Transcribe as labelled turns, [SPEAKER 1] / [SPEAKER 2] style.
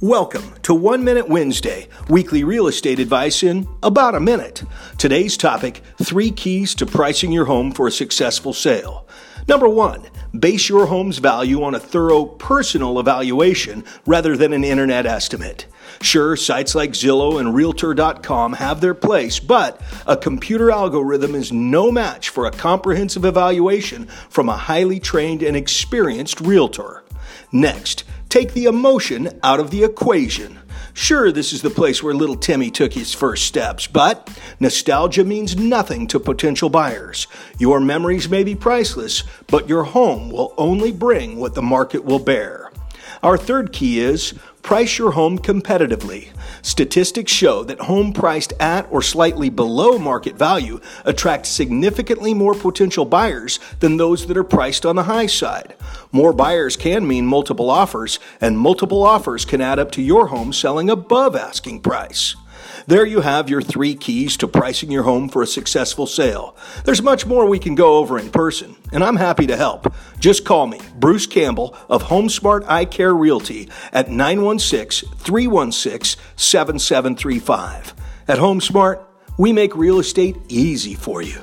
[SPEAKER 1] Welcome to One Minute Wednesday, weekly real estate advice in about a minute. Today's topic three keys to pricing your home for a successful sale. Number one, base your home's value on a thorough personal evaluation rather than an internet estimate. Sure, sites like Zillow and Realtor.com have their place, but a computer algorithm is no match for a comprehensive evaluation from a highly trained and experienced realtor. Next, take the emotion out of the equation. Sure, this is the place where little Timmy took his first steps, but nostalgia means nothing to potential buyers. Your memories may be priceless, but your home will only bring what the market will bear. Our third key is price your home competitively. Statistics show that home priced at or slightly below market value attract significantly more potential buyers than those that are priced on the high side. More buyers can mean multiple offers, and multiple offers can add up to your home selling above asking price. There you have your three keys to pricing your home for a successful sale. There's much more we can go over in person, and I'm happy to help. Just call me, Bruce Campbell of HomeSmart ICARE Realty at 916 316 7735. At HomeSmart, we make real estate easy for you.